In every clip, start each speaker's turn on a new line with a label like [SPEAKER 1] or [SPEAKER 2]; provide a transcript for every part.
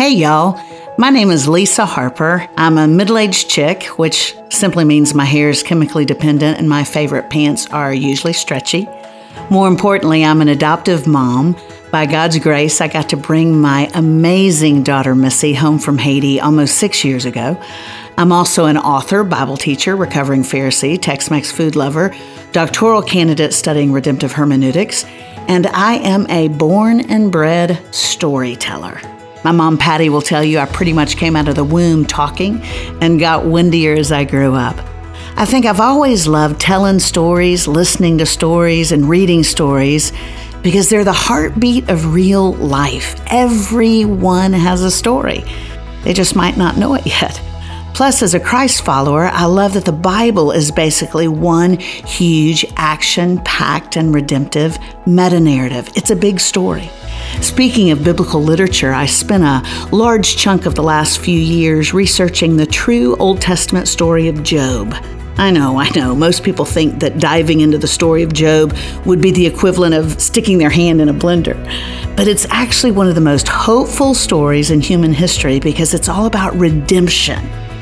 [SPEAKER 1] Hey, y'all. My name is Lisa Harper. I'm a middle aged chick, which simply means my hair is chemically dependent and my favorite pants are usually stretchy. More importantly, I'm an adoptive mom. By God's grace, I got to bring my amazing daughter Missy home from Haiti almost six years ago. I'm also an author, Bible teacher, recovering Pharisee, Tex Mex food lover, doctoral candidate studying redemptive hermeneutics, and I am a born and bred storyteller. My mom, Patty, will tell you I pretty much came out of the womb talking and got windier as I grew up. I think I've always loved telling stories, listening to stories, and reading stories because they're the heartbeat of real life. Everyone has a story. They just might not know it yet. Plus, as a Christ follower, I love that the Bible is basically one huge action packed and redemptive meta narrative. It's a big story. Speaking of biblical literature, I spent a large chunk of the last few years researching the true Old Testament story of Job. I know, I know, most people think that diving into the story of Job would be the equivalent of sticking their hand in a blender. But it's actually one of the most hopeful stories in human history because it's all about redemption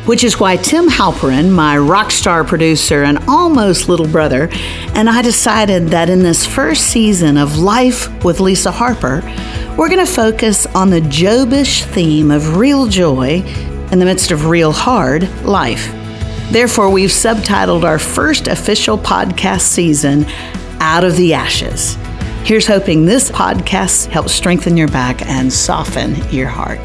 [SPEAKER 1] which is why Tim Halperin, my rock star producer and almost little brother, and I decided that in this first season of Life with Lisa Harper, we're going to focus on the Jobish theme of real joy in the midst of real hard life. Therefore, we've subtitled our first official podcast season, Out of the Ashes. Here's hoping this podcast helps strengthen your back and soften your heart.